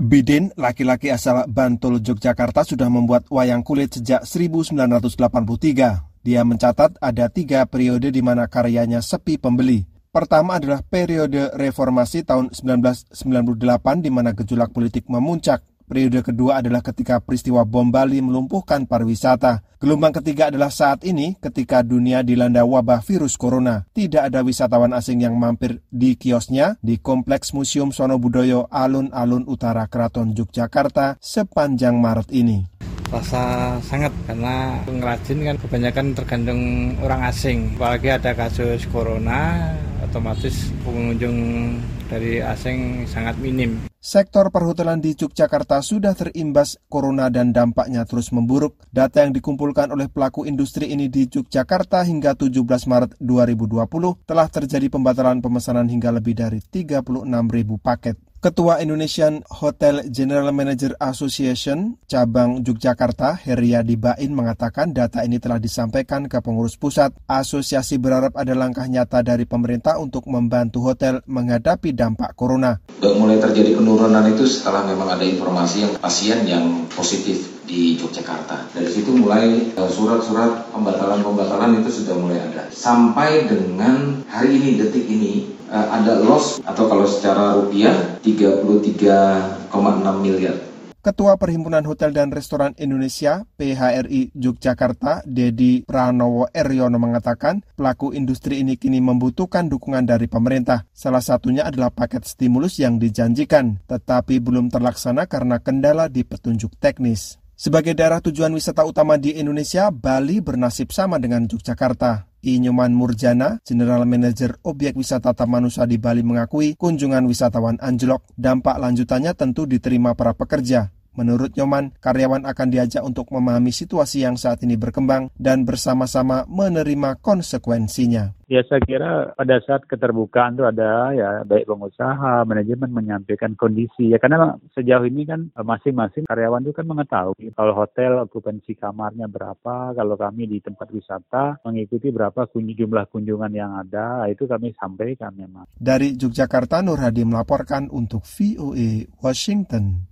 Bidin, laki-laki asal Bantul, Yogyakarta sudah membuat wayang kulit sejak 1983. Dia mencatat ada tiga periode di mana karyanya sepi pembeli. Pertama adalah periode reformasi tahun 1998 di mana gejolak politik memuncak. Periode kedua adalah ketika peristiwa bom Bali melumpuhkan pariwisata. Gelombang ketiga adalah saat ini ketika dunia dilanda wabah virus corona. Tidak ada wisatawan asing yang mampir di kiosnya di Kompleks Museum Sonobudoyo Alun-Alun Utara Keraton Yogyakarta sepanjang Maret ini rasa sangat karena pengrajin kan kebanyakan tergantung orang asing apalagi ada kasus corona otomatis pengunjung dari asing sangat minim Sektor perhotelan di Yogyakarta sudah terimbas corona dan dampaknya terus memburuk. Data yang dikumpulkan oleh pelaku industri ini di Yogyakarta hingga 17 Maret 2020 telah terjadi pembatalan pemesanan hingga lebih dari 36 ribu paket. Ketua Indonesian Hotel General Manager Association cabang Yogyakarta, Heriadi Bain mengatakan data ini telah disampaikan ke pengurus pusat. Asosiasi berharap ada langkah nyata dari pemerintah untuk membantu hotel menghadapi dampak corona. Mulai terjadi penurunan itu setelah memang ada informasi yang pasien yang positif di Yogyakarta. Dari situ mulai eh, surat-surat pembatalan-pembatalan itu sudah mulai ada. Sampai dengan hari ini, detik ini, uh, ada loss atau kalau secara rupiah 33,6 miliar. Ketua Perhimpunan Hotel dan Restoran Indonesia PHRI Yogyakarta, Dedi Pranowo Eryono mengatakan pelaku industri ini kini membutuhkan dukungan dari pemerintah. Salah satunya adalah paket stimulus yang dijanjikan, tetapi belum terlaksana karena kendala di petunjuk teknis. Sebagai daerah tujuan wisata utama di Indonesia, Bali bernasib sama dengan Yogyakarta. Inyoman Murjana, General Manager Objek Wisata Taman Nusa di Bali mengakui kunjungan wisatawan anjlok. Dampak lanjutannya tentu diterima para pekerja. Menurut Nyoman, karyawan akan diajak untuk memahami situasi yang saat ini berkembang dan bersama-sama menerima konsekuensinya. Ya saya kira pada saat keterbukaan itu ada ya baik pengusaha, manajemen menyampaikan kondisi ya karena sejauh ini kan masing-masing karyawan itu kan mengetahui kalau hotel okupansi kamarnya berapa, kalau kami di tempat wisata mengikuti berapa kunjung, jumlah kunjungan yang ada, itu kami sampaikan memang. Dari Yogyakarta Nur Hadi melaporkan untuk VOA Washington.